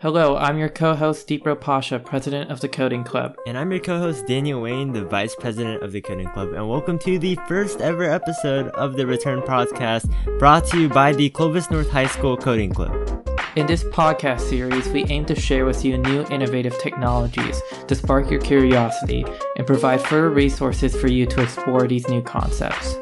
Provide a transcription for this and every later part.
Hello, I'm your co-host Deepro Pasha, president of the Coding Club. And I'm your co-host Daniel Wayne, the vice president of the Coding Club, and welcome to the first ever episode of the Return Podcast, brought to you by the Clovis North High School Coding Club. In this podcast series, we aim to share with you new innovative technologies to spark your curiosity and provide further resources for you to explore these new concepts.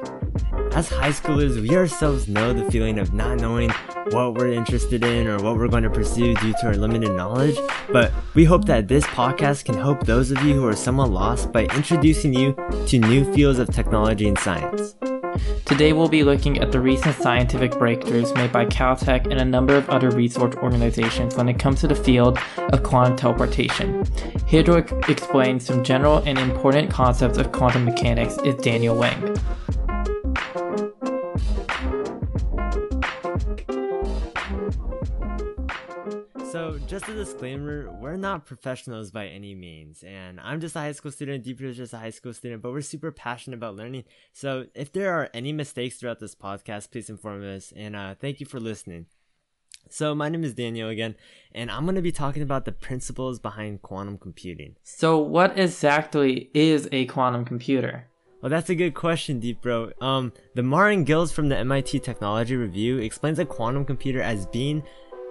As high schoolers, we ourselves know the feeling of not knowing what we're interested in or what we're going to pursue due to our limited knowledge, but we hope that this podcast can help those of you who are somewhat lost by introducing you to new fields of technology and science. Today we'll be looking at the recent scientific breakthroughs made by Caltech and a number of other research organizations when it comes to the field of quantum teleportation. Here to explain some general and important concepts of quantum mechanics is Daniel Wang. So, just a disclaimer, we're not professionals by any means, and I'm just a high school student, Deepro is just a high school student, but we're super passionate about learning. So, if there are any mistakes throughout this podcast, please inform us, and uh, thank you for listening. So, my name is Daniel again, and I'm going to be talking about the principles behind quantum computing. So, what exactly is a quantum computer? Well, that's a good question, Deepro. Um, the Martin Gills from the MIT Technology Review explains a quantum computer as being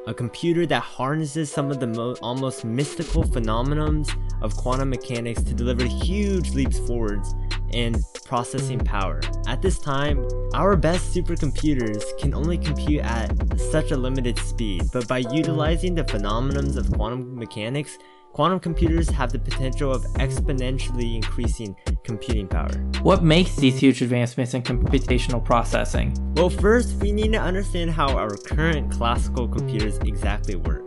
a computer that harnesses some of the mo- almost mystical phenomenons of quantum mechanics to deliver huge leaps forwards in processing power. At this time, our best supercomputers can only compute at such a limited speed, but by utilizing the phenomenons of quantum mechanics, quantum computers have the potential of exponentially increasing computing power. What makes these huge advancements in computational processing? Well, first, we need to understand how our current classical computers exactly work.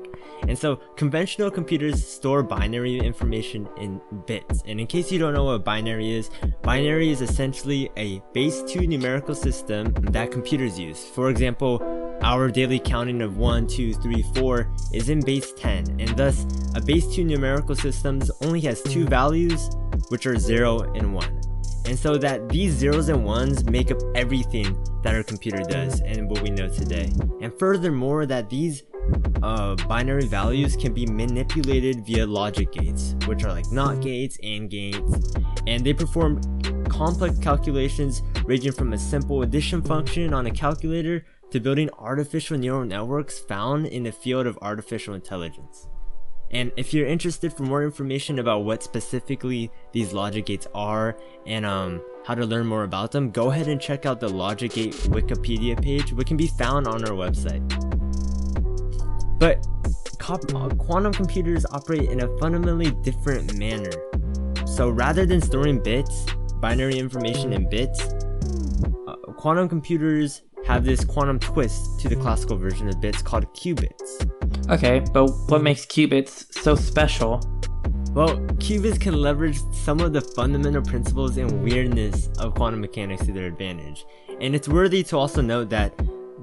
And so, conventional computers store binary information in bits. And in case you don't know what binary is, binary is essentially a base 2 numerical system that computers use. For example, our daily counting of 1, 2, 3, 4 is in base 10, and thus a base 2 numerical system only has two values, which are 0 and 1. And so that these zeros and ones make up everything that our computer does and what we know today. And furthermore, that these uh, binary values can be manipulated via logic gates, which are like NOT gates, AND gates, and they perform complex calculations ranging from a simple addition function on a calculator to building artificial neural networks found in the field of artificial intelligence. And if you're interested for more information about what specifically these logic gates are and um, how to learn more about them, go ahead and check out the Logic Gate Wikipedia page, which can be found on our website. But quantum computers operate in a fundamentally different manner. So rather than storing bits, binary information in bits, uh, quantum computers have this quantum twist to the classical version of bits called qubits. Okay, but what makes qubits so special? Well, qubits can leverage some of the fundamental principles and weirdness of quantum mechanics to their advantage. And it's worthy to also note that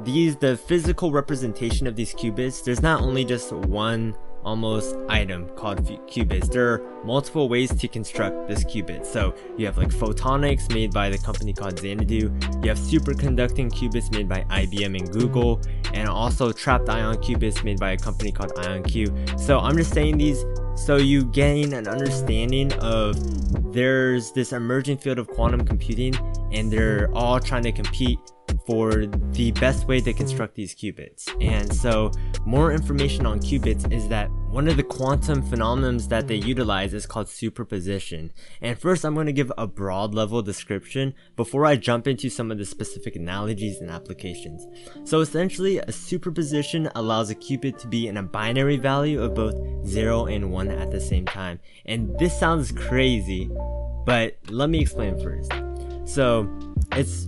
these the physical representation of these qubits, there's not only just one almost item called qubits. There are multiple ways to construct this qubit. So you have like photonics made by the company called Xanadu. You have superconducting qubits made by IBM and Google, and also trapped ion qubits made by a company called IonQ. So I'm just saying these so you gain an understanding of there's this emerging field of quantum computing and they're all trying to compete for the best way to construct these qubits. And so more information on qubits is that one of the quantum phenomena that they utilize is called superposition. And first I'm going to give a broad level description before I jump into some of the specific analogies and applications. So essentially a superposition allows a qubit to be in a binary value of both 0 and 1 at the same time. And this sounds crazy, but let me explain first. So it's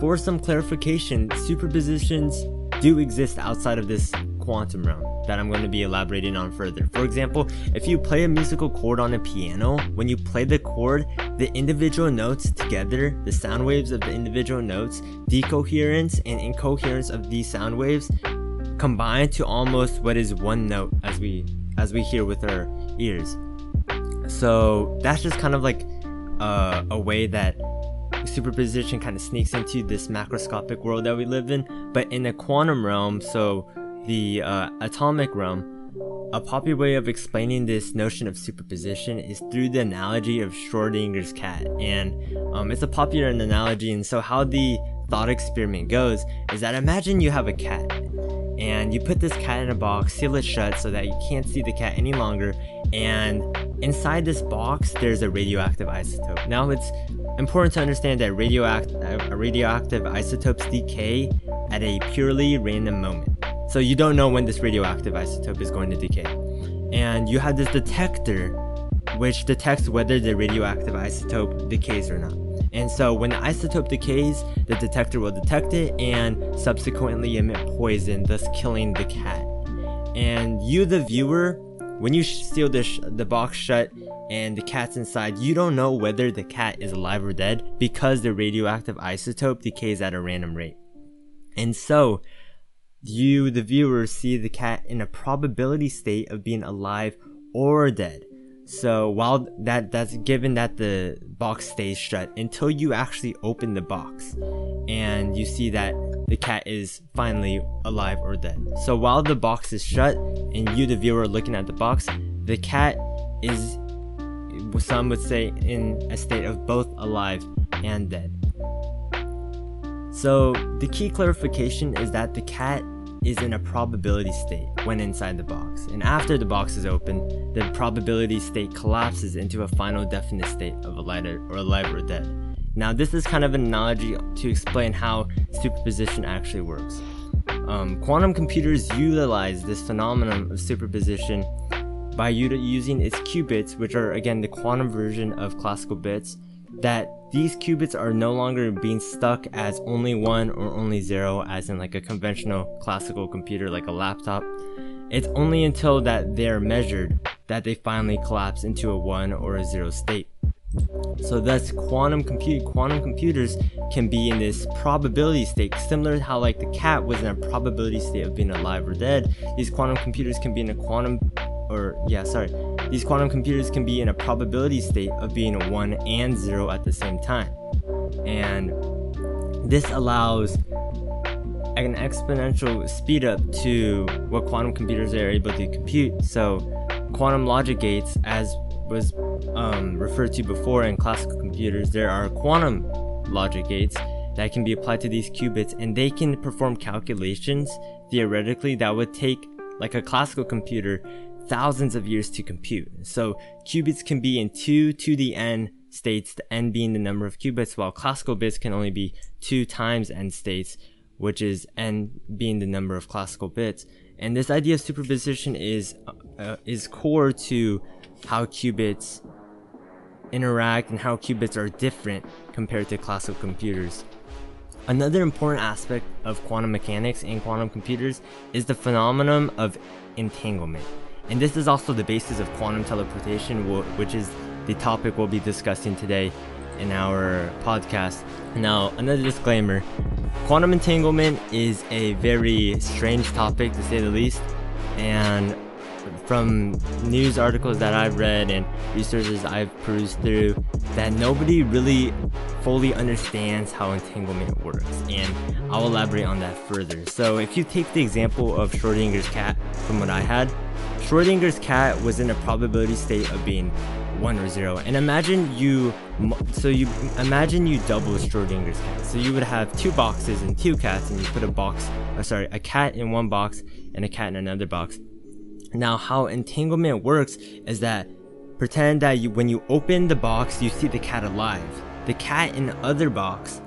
for some clarification, superpositions do exist outside of this quantum realm that I'm going to be elaborating on further. For example, if you play a musical chord on a piano, when you play the chord, the individual notes together, the sound waves of the individual notes, decoherence and incoherence of these sound waves combine to almost what is one note as we as we hear with our ears. So that's just kind of like uh, a way that superposition kind of sneaks into this macroscopic world that we live in. But in the quantum realm, so the uh, atomic realm, a popular way of explaining this notion of superposition is through the analogy of Schrodinger's cat. And um, it's a popular analogy, and so how the thought experiment goes is that imagine you have a cat and you put this cat in a box, seal it shut so that you can't see the cat any longer, and inside this box there's a radioactive isotope. Now it's important to understand that radioact- uh, radioactive isotopes decay at a purely random moment. So you don't know when this radioactive isotope is going to decay. And you have this detector which detects whether the radioactive isotope decays or not. And so when the isotope decays, the detector will detect it and subsequently emit poison, thus killing the cat. And you, the viewer, when you seal the, sh- the box shut and the cat's inside, you don't know whether the cat is alive or dead because the radioactive isotope decays at a random rate. And so, you, the viewer, see the cat in a probability state of being alive or dead. So while that that's given that the box stays shut until you actually open the box and you see that the cat is finally alive or dead. So while the box is shut and you the viewer are looking at the box, the cat is some would say in a state of both alive and dead. So the key clarification is that the cat is in a probability state when inside the box, and after the box is open, the probability state collapses into a final definite state of alive or alive or dead. Now, this is kind of an analogy to explain how superposition actually works. Um, quantum computers utilize this phenomenon of superposition by using its qubits, which are again the quantum version of classical bits, that these qubits are no longer being stuck as only one or only zero, as in like a conventional classical computer like a laptop. It's only until that they're measured that they finally collapse into a one or a zero state. So thus quantum compute quantum computers can be in this probability state, similar to how like the cat was in a probability state of being alive or dead. These quantum computers can be in a quantum or yeah, sorry, these quantum computers can be in a probability state of being a 1 and 0 at the same time. And this allows an exponential speed up to what quantum computers are able to compute. So, quantum logic gates, as was um, referred to before in classical computers, there are quantum logic gates that can be applied to these qubits and they can perform calculations theoretically that would take like a classical computer thousands of years to compute. So qubits can be in 2 to the n states, the n being the number of qubits, while classical bits can only be 2 times n states, which is n being the number of classical bits. And this idea of superposition is uh, is core to how qubits interact and how qubits are different compared to classical computers. Another important aspect of quantum mechanics and quantum computers is the phenomenon of entanglement. And this is also the basis of quantum teleportation, which is the topic we'll be discussing today in our podcast. Now, another disclaimer quantum entanglement is a very strange topic to say the least. And from news articles that I've read and researches I've perused through, that nobody really fully understands how entanglement works. And I'll elaborate on that further. So, if you take the example of Schrodinger's cat from what I had, Schrodinger's cat was in a probability state of being one or zero. And imagine you, so you imagine you double Schrodinger's cat. So you would have two boxes and two cats, and you put a box, uh, sorry, a cat in one box and a cat in another box. Now, how entanglement works is that pretend that you, when you open the box, you see the cat alive. The cat in the other box,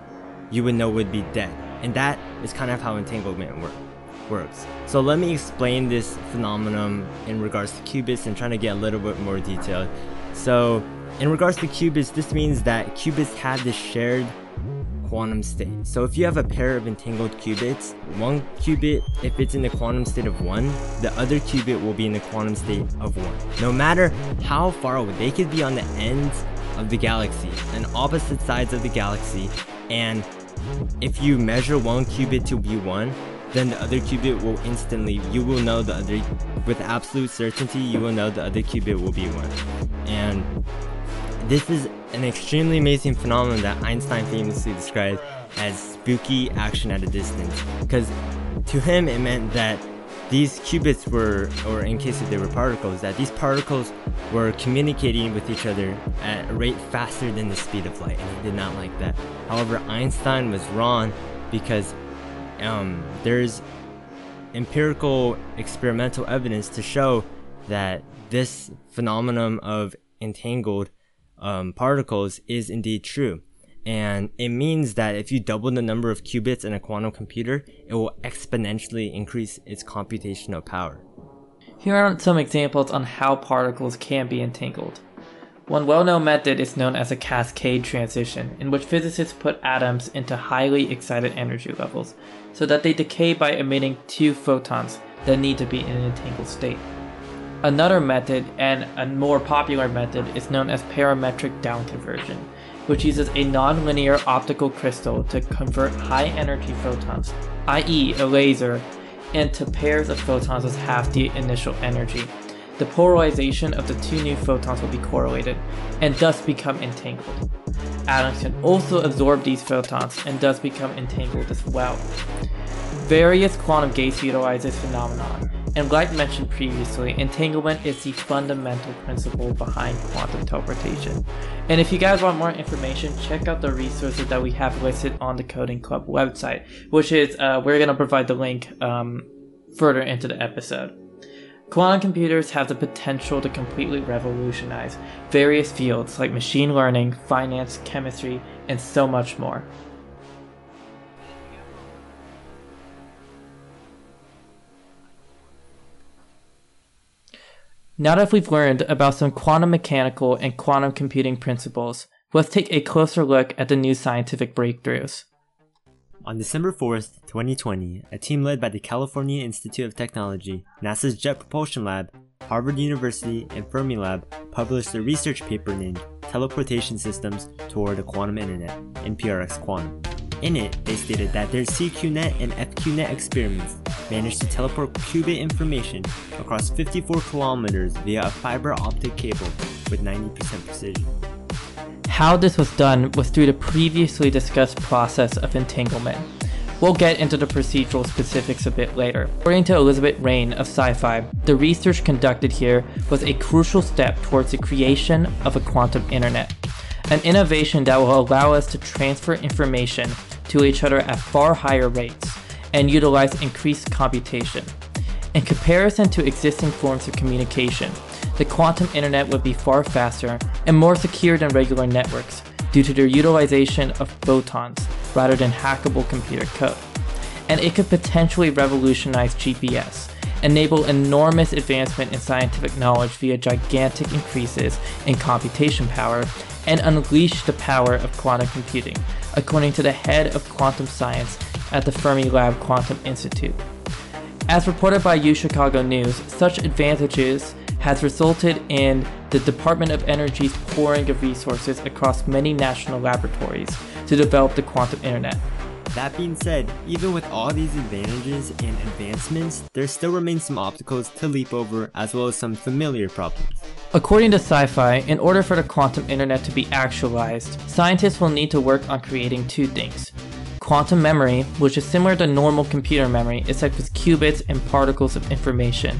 you would know would be dead. And that is kind of how entanglement works works. So let me explain this phenomenon in regards to qubits and trying to get a little bit more detailed. So in regards to qubits, this means that qubits have this shared quantum state. So if you have a pair of entangled qubits, one qubit, if it's in the quantum state of 1, the other qubit will be in the quantum state of 1. No matter how far away, they could be on the ends of the galaxy, and opposite sides of the galaxy, and if you measure one qubit to be 1, then the other qubit will instantly, you will know the other, with absolute certainty, you will know the other qubit will be 1. And this is an extremely amazing phenomenon that Einstein famously described as spooky action at a distance. Because to him, it meant that these qubits were, or in case if they were particles, that these particles were communicating with each other at a rate faster than the speed of light, and he did not like that. However, Einstein was wrong because um, there's empirical experimental evidence to show that this phenomenon of entangled um, particles is indeed true. And it means that if you double the number of qubits in a quantum computer, it will exponentially increase its computational power. Here are some examples on how particles can be entangled. One well-known method is known as a cascade transition, in which physicists put atoms into highly excited energy levels, so that they decay by emitting two photons that need to be in an entangled state. Another method, and a more popular method, is known as parametric down conversion, which uses a nonlinear optical crystal to convert high energy photons, i.e. a laser, into pairs of photons with half the initial energy. The polarization of the two new photons will be correlated, and thus become entangled. Atoms can also absorb these photons and thus become entangled as well. Various quantum gates utilize this phenomenon, and like mentioned previously, entanglement is the fundamental principle behind quantum teleportation. And if you guys want more information, check out the resources that we have listed on the Coding Club website, which is, uh, we're going to provide the link um, further into the episode. Quantum computers have the potential to completely revolutionize various fields like machine learning, finance, chemistry, and so much more. Now that we've learned about some quantum mechanical and quantum computing principles, let's take a closer look at the new scientific breakthroughs. On December 4th, 2020, a team led by the California Institute of Technology, NASA's Jet Propulsion Lab, Harvard University, and Fermilab published a research paper named Teleportation Systems Toward a Quantum Internet, NPRX Quantum. In it, they stated that their CQNet and FQNet experiments managed to teleport qubit information across 54 kilometers via a fiber optic cable with 90% precision. How this was done was through the previously discussed process of entanglement. We'll get into the procedural specifics a bit later. According to Elizabeth Rayne of SYFY, the research conducted here was a crucial step towards the creation of a quantum internet, an innovation that will allow us to transfer information to each other at far higher rates and utilize increased computation. In comparison to existing forms of communication, the quantum internet would be far faster and more secure than regular networks due to their utilization of photons rather than hackable computer code. And it could potentially revolutionize GPS, enable enormous advancement in scientific knowledge via gigantic increases in computation power, and unleash the power of quantum computing, according to the head of quantum science at the Fermilab Quantum Institute. As reported by UChicago News, such advantages has resulted in the Department of Energy's pouring of resources across many national laboratories to develop the quantum internet. That being said, even with all these advantages and advancements, there still remains some obstacles to leap over as well as some familiar problems. According to SYFY, in order for the quantum internet to be actualized, scientists will need to work on creating two things. Quantum memory, which is similar to normal computer memory except with qubits and particles of information,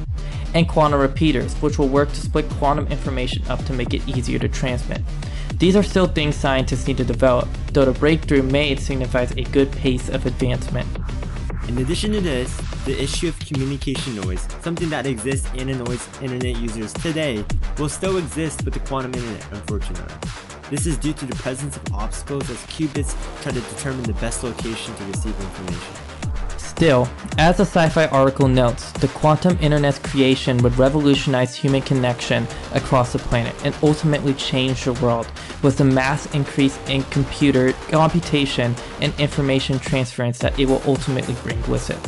and quantum repeaters, which will work to split quantum information up to make it easier to transmit. These are still things scientists need to develop, though the breakthrough made signifies a good pace of advancement. In addition to this, the issue of communication noise, something that exists and annoys internet users today, will still exist with the quantum internet, unfortunately. This is due to the presence of obstacles as qubits try to determine the best location to receive information. Still, as the SYFY article notes, the quantum internet's creation would revolutionize human connection across the planet and ultimately change the world with the mass increase in computer computation and information transference that it will ultimately bring with it.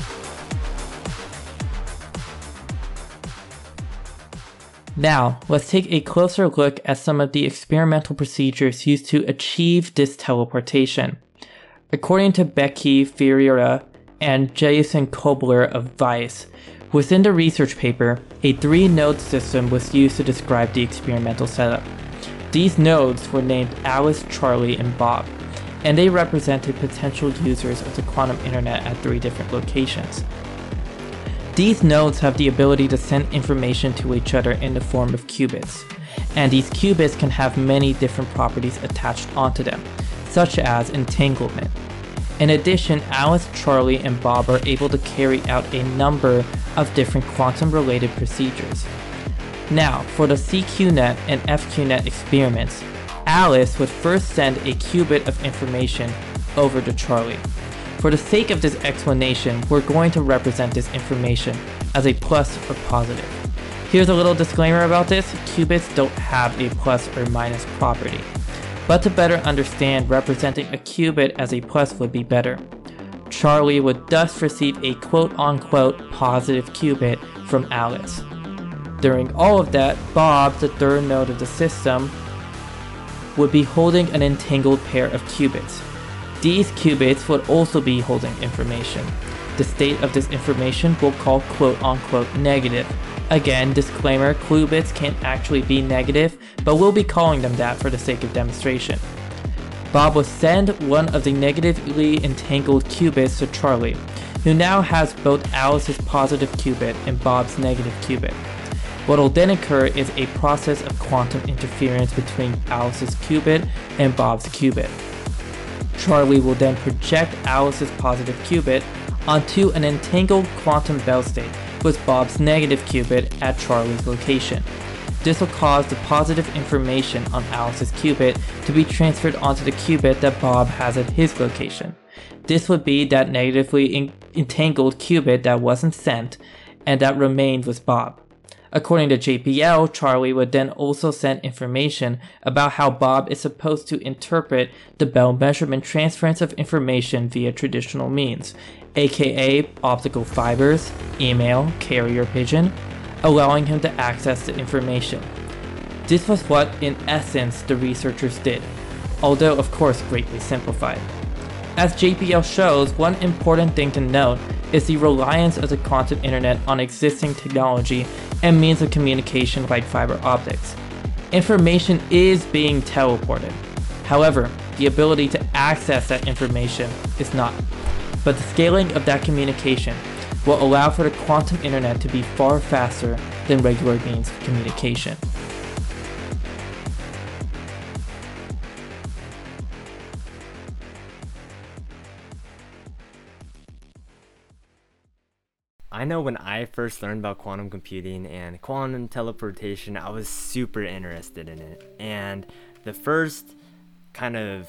Now, let's take a closer look at some of the experimental procedures used to achieve this teleportation. According to Becky Ferreira and Jason Koebler of Vice, within the research paper, a three node system was used to describe the experimental setup. These nodes were named Alice, Charlie, and Bob, and they represented potential users of the quantum internet at three different locations. These nodes have the ability to send information to each other in the form of qubits, and these qubits can have many different properties attached onto them, such as entanglement. In addition, Alice, Charlie, and Bob are able to carry out a number of different quantum related procedures. Now, for the CQNet and FQNet experiments, Alice would first send a qubit of information over to Charlie. For the sake of this explanation, we're going to represent this information as a plus or positive. Here's a little disclaimer about this, qubits don't have a plus or minus property. But to better understand, representing a qubit as a plus would be better. Charlie would thus receive a quote unquote positive qubit from Alice. During all of that, Bob, the third node of the system, would be holding an entangled pair of qubits. These qubits would also be holding information. The state of this information we'll call quote unquote negative. Again, disclaimer, qubits can't actually be negative, but we'll be calling them that for the sake of demonstration. Bob will send one of the negatively entangled qubits to Charlie, who now has both Alice's positive qubit and Bob's negative qubit. What will then occur is a process of quantum interference between Alice's qubit and Bob's qubit. Charlie will then project Alice's positive qubit onto an entangled quantum bell state with Bob's negative qubit at Charlie's location. This will cause the positive information on Alice's qubit to be transferred onto the qubit that Bob has at his location. This would be that negatively entangled qubit that wasn't sent and that remained with Bob. According to JPL, Charlie would then also send information about how Bob is supposed to interpret the Bell measurement transference of information via traditional means, aka optical fibers, email, carrier pigeon, allowing him to access the information. This was what, in essence, the researchers did, although of course greatly simplified. As JPL shows, one important thing to note is the reliance of the quantum internet on existing technology and means of communication like fiber optics. Information is being teleported. However, the ability to access that information is not. But the scaling of that communication will allow for the quantum internet to be far faster than regular means of communication. I know when I first learned about quantum computing and quantum teleportation, I was super interested in it. And the first kind of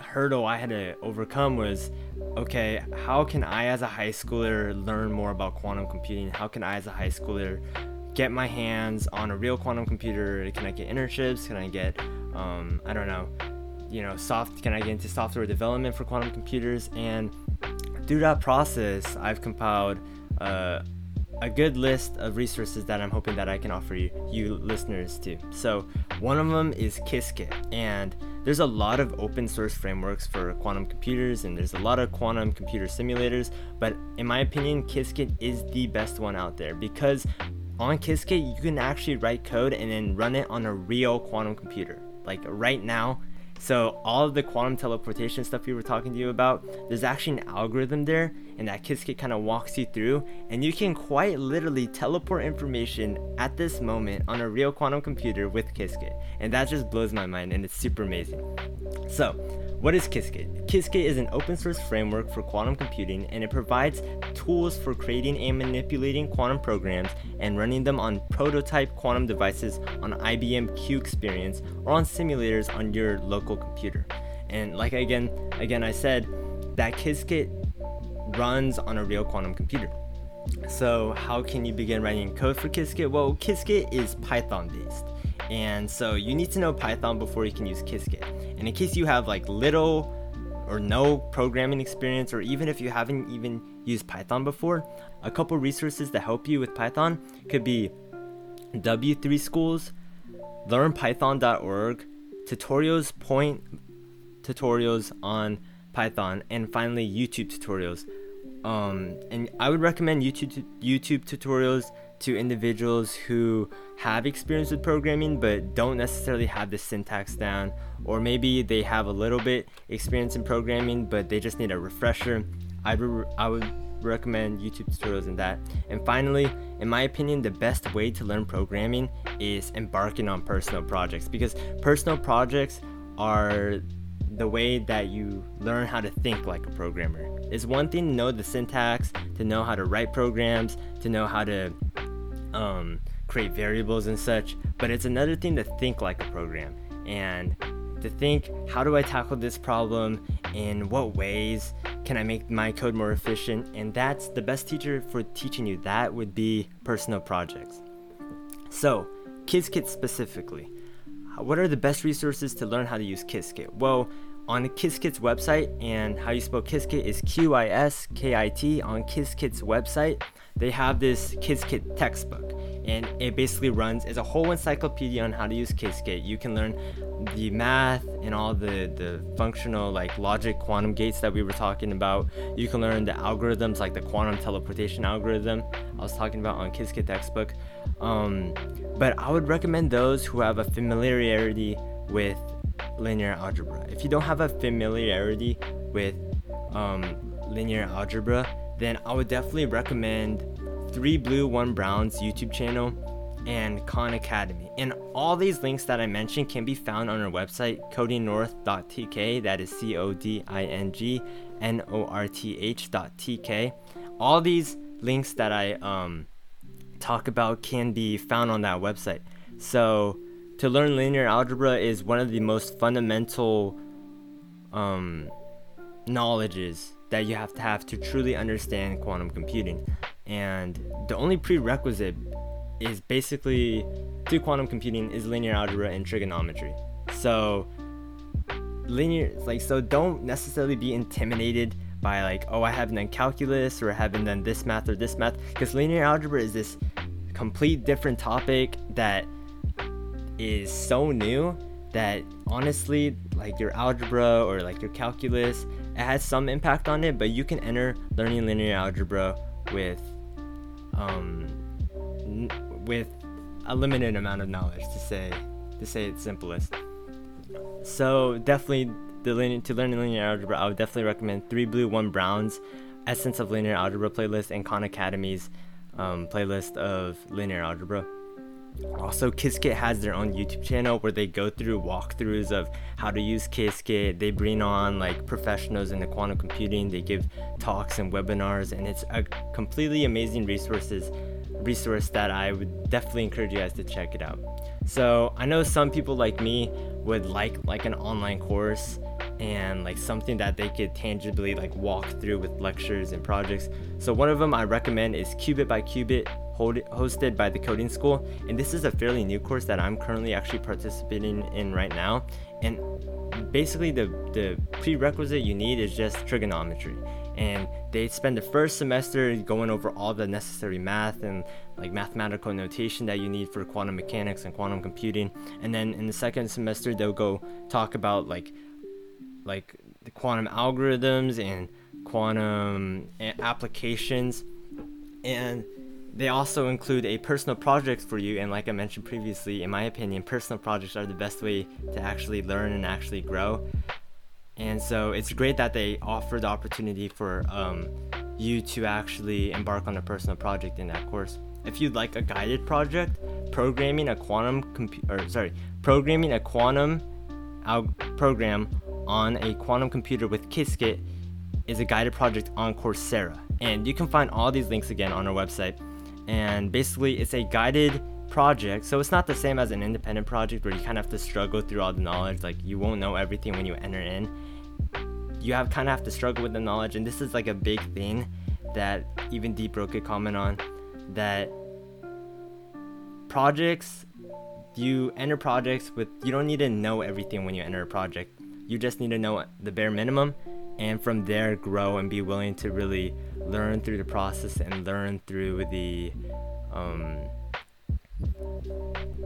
hurdle I had to overcome was okay, how can I, as a high schooler, learn more about quantum computing? How can I, as a high schooler, get my hands on a real quantum computer? Can I get internships? Can I get, um, I don't know, you know, soft? Can I get into software development for quantum computers? And through that process, I've compiled uh, a good list of resources that I'm hoping that I can offer you, you listeners too. So one of them is Qiskit, and there's a lot of open source frameworks for quantum computers, and there's a lot of quantum computer simulators. But in my opinion, Qiskit is the best one out there because on Qiskit you can actually write code and then run it on a real quantum computer. Like right now, so all of the quantum teleportation stuff we were talking to you about, there's actually an algorithm there, and that Qiskit kind of walks you through, and you can quite literally teleport information at this moment on a real quantum computer with Qiskit, and that just blows my mind, and it's super amazing. So what is Qiskit? Qiskit is an open source framework for quantum computing and it provides tools for creating and manipulating quantum programs and running them on prototype quantum devices on IBM Q Experience or on simulators on your local computer. And like again, again I said that Qiskit runs on a real quantum computer. So how can you begin writing code for Qiskit? Well, Qiskit is Python based. And so you need to know Python before you can use Qiskit. And in case you have like little or no programming experience, or even if you haven't even used Python before, a couple resources to help you with Python could be W3 Schools, LearnPython.org, tutorials point tutorials on Python, and finally YouTube tutorials. Um, and I would recommend YouTube YouTube tutorials to individuals who have experience with programming but don't necessarily have the syntax down, or maybe they have a little bit experience in programming but they just need a refresher. I, re- I would recommend YouTube tutorials in that. And finally, in my opinion, the best way to learn programming is embarking on personal projects because personal projects are the way that you learn how to think like a programmer. It's one thing to know the syntax, to know how to write programs, to know how to um, create variables and such, but it's another thing to think like a program and to think how do I tackle this problem in what ways can I make my code more efficient and that's the best teacher for teaching you that would be personal projects. So, Qiskit specifically. What are the best resources to learn how to use Qiskit? Well, on the Qiskit's website, and how you spell Qiskit is Q I S K I T. On Qiskit's website, they have this Qiskit textbook, and it basically runs as a whole encyclopedia on how to use Qiskit. You can learn the math and all the, the functional like logic quantum gates that we were talking about. You can learn the algorithms like the quantum teleportation algorithm I was talking about on Qiskit textbook. Um, but I would recommend those who have a familiarity with linear algebra. If you don't have a familiarity with um, linear algebra, then I would definitely recommend 3 Blue 1 Brown's YouTube channel and Khan Academy. And all these links that I mentioned can be found on our website, codingnorth.tk. That is C O D I N G N O R T H.tk. All these links that I um, talk about can be found on that website. So, to learn linear algebra is one of the most fundamental um, knowledges that you have to have to truly understand quantum computing. And the only prerequisite is basically to quantum computing is linear algebra and trigonometry. So linear like so don't necessarily be intimidated by like oh I haven't done calculus or I haven't done this math or this math because linear algebra is this complete different topic that is so new that honestly like your algebra or like your calculus it has some impact on it but you can enter learning linear algebra with um n- with a limited amount of knowledge to say to say it's simplest. So definitely the linear, to learn linear algebra i would definitely recommend three blue one browns essence of linear algebra playlist and khan academy's um, playlist of linear algebra also, Qiskit has their own YouTube channel where they go through walkthroughs of how to use Qiskit. They bring on like professionals in the quantum computing. They give talks and webinars, and it's a completely amazing resources resource that I would definitely encourage you guys to check it out. So I know some people like me would like like an online course and like something that they could tangibly like walk through with lectures and projects. So one of them I recommend is Qubit by Qubit hosted by the Coding School. And this is a fairly new course that I'm currently actually participating in right now. And basically, the, the prerequisite you need is just trigonometry. And they spend the first semester going over all the necessary math and like mathematical notation that you need for quantum mechanics and quantum computing. And then in the second semester, they'll go talk about like like the quantum algorithms and quantum eh, applications. And they also include a personal project for you, and like I mentioned previously, in my opinion, personal projects are the best way to actually learn and actually grow. And so it's great that they offer the opportunity for um, you to actually embark on a personal project in that course. If you'd like a guided project, programming a quantum computer, or sorry, programming a quantum al- program on a quantum computer with Qiskit is a guided project on Coursera. And you can find all these links again on our website and basically it's a guided project. So it's not the same as an independent project where you kind of have to struggle through all the knowledge like you won't know everything when you enter in. You have kind of have to struggle with the knowledge and this is like a big thing that even Deepro could comment on that projects you enter projects with you don't need to know everything when you enter a project. You just need to know the bare minimum and from there grow and be willing to really learn through the process and learn through the um,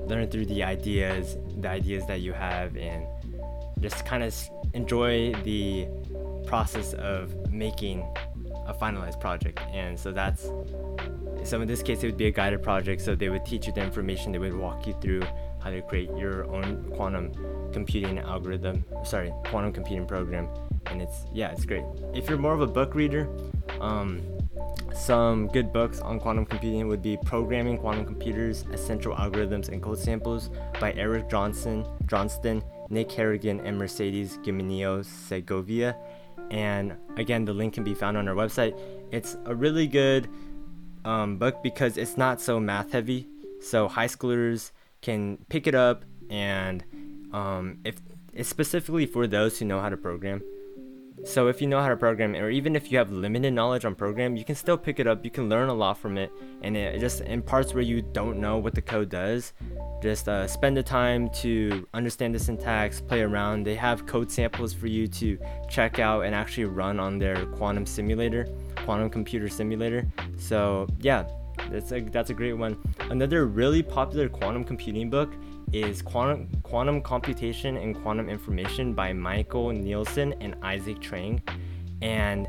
learn through the ideas the ideas that you have and just kind of enjoy the process of making a finalized project. And so that's so in this case it would be a guided project. So they would teach you the information. They would walk you through how to create your own quantum computing algorithm sorry quantum computing program and it's yeah it's great if you're more of a book reader um, some good books on quantum computing would be Programming Quantum Computers, Essential Algorithms and Code Samples by Eric Johnson, Johnston, Nick Harrigan, and Mercedes Gimeno Segovia. And again, the link can be found on our website. It's a really good um, book because it's not so math heavy. So high schoolers can pick it up, and um, if it's specifically for those who know how to program. So if you know how to program, or even if you have limited knowledge on program, you can still pick it up. You can learn a lot from it, and it just in parts where you don't know what the code does, just uh, spend the time to understand the syntax, play around. They have code samples for you to check out and actually run on their quantum simulator, quantum computer simulator. So yeah, that's a that's a great one. Another really popular quantum computing book is Quantum, Quantum Computation and Quantum Information by Michael Nielsen and Isaac Chuang. And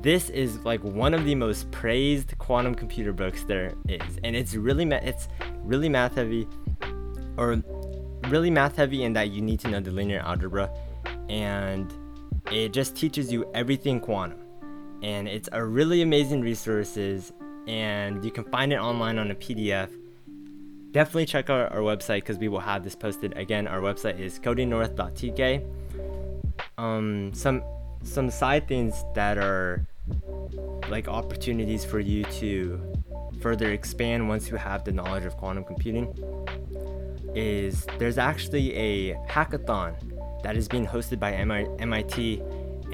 this is like one of the most praised quantum computer books there is. And it's really ma- it's really math heavy or really math heavy in that you need to know the linear algebra and it just teaches you everything quantum. And it's a really amazing resources and you can find it online on a PDF definitely check out our website because we will have this posted. Again our website is codenorth.tk um some some side things that are like opportunities for you to further expand once you have the knowledge of quantum computing is there's actually a hackathon that is being hosted by MIT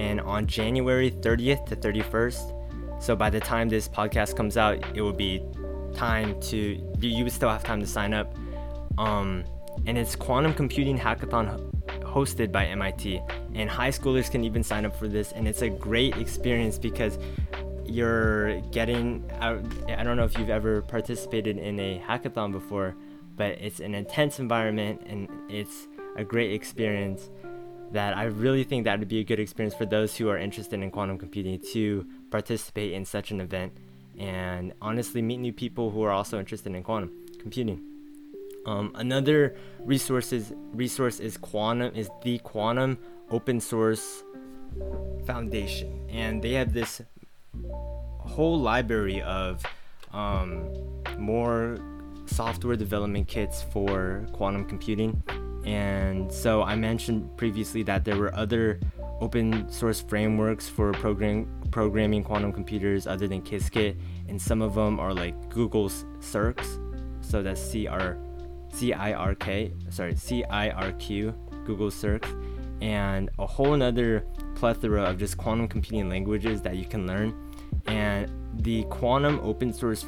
and on January 30th to 31st so by the time this podcast comes out it will be time to you would still have time to sign up. Um, and it's quantum computing hackathon hosted by MIT and high schoolers can even sign up for this. And it's a great experience because you're getting I, I don't know if you've ever participated in a hackathon before but it's an intense environment and it's a great experience that I really think that would be a good experience for those who are interested in quantum computing to participate in such an event and honestly meet new people who are also interested in quantum computing. Um, another resource is, resource is quantum is the quantum open source foundation and they have this whole library of um, more software development kits for quantum computing and so i mentioned previously that there were other open source frameworks for program, programming quantum computers other than Qiskit, and some of them are like Google's Cirq, so that's C R C I R K, sorry, C I R Q, Google Cirq, and a whole another plethora of just quantum computing languages that you can learn. And the Quantum Open Source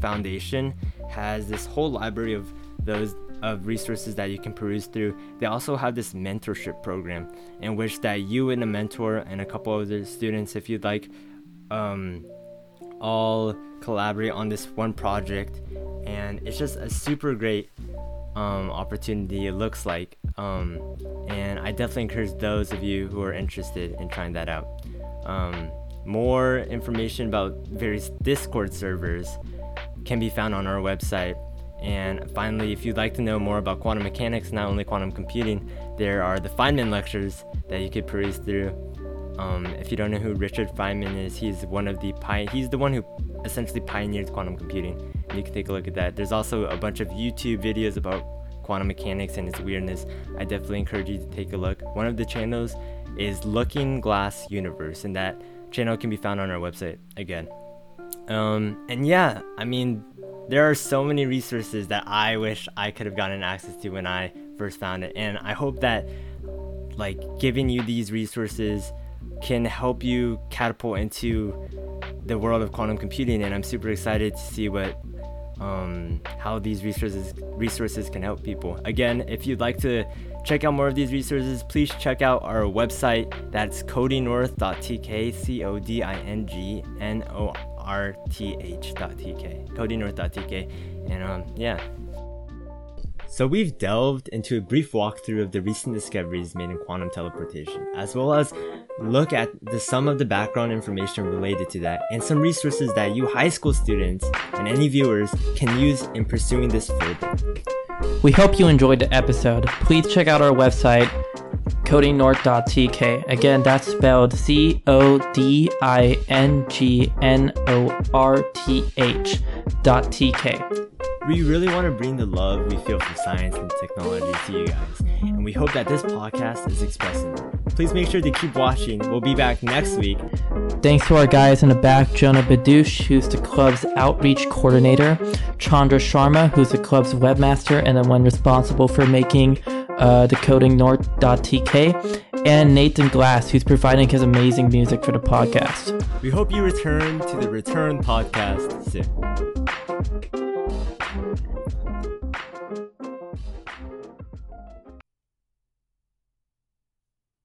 Foundation has this whole library of those of resources that you can peruse through. They also have this mentorship program in which that you and a mentor and a couple of the students, if you'd like, um, all collaborate on this one project, and it's just a super great um, opportunity. It looks like, um, and I definitely encourage those of you who are interested in trying that out. Um, more information about various Discord servers can be found on our website and finally, if you'd like to know more about quantum mechanics, not only quantum computing, there are the Feynman lectures that you could peruse through. Um, if you don't know who Richard Feynman is, he's one of the pi- he's the one who essentially pioneered quantum computing. And you can take a look at that. There's also a bunch of YouTube videos about quantum mechanics and its weirdness. I definitely encourage you to take a look. One of the channels is Looking Glass Universe, and that channel can be found on our website again. Um, and yeah, I mean, there are so many resources that I wish I could have gotten access to when I first found it. And I hope that like giving you these resources can help you catapult into the world of quantum computing and I'm super excited to see what um, how these resources resources can help people. Again, if you'd like to check out more of these resources, please check out our website. That's codingnorth.tk, c rth.tk, codenorth.tk, and um, yeah. So we've delved into a brief walkthrough of the recent discoveries made in quantum teleportation, as well as look at the some of the background information related to that and some resources that you high school students and any viewers can use in pursuing this further. We hope you enjoyed the episode. Please check out our website codingnorth.tk. Again, that's spelled C O D I N G N O R T H dot TK. We really want to bring the love we feel for science and technology to you guys, and we hope that this podcast is expressing it. Please make sure to keep watching. We'll be back next week. Thanks to our guys in the back, Jonah Badush, who's the club's outreach coordinator, Chandra Sharma, who's the club's webmaster and the one responsible for making uh, the codingnorth.tk, and Nathan Glass, who's providing his amazing music for the podcast. We hope you return to the Return podcast soon.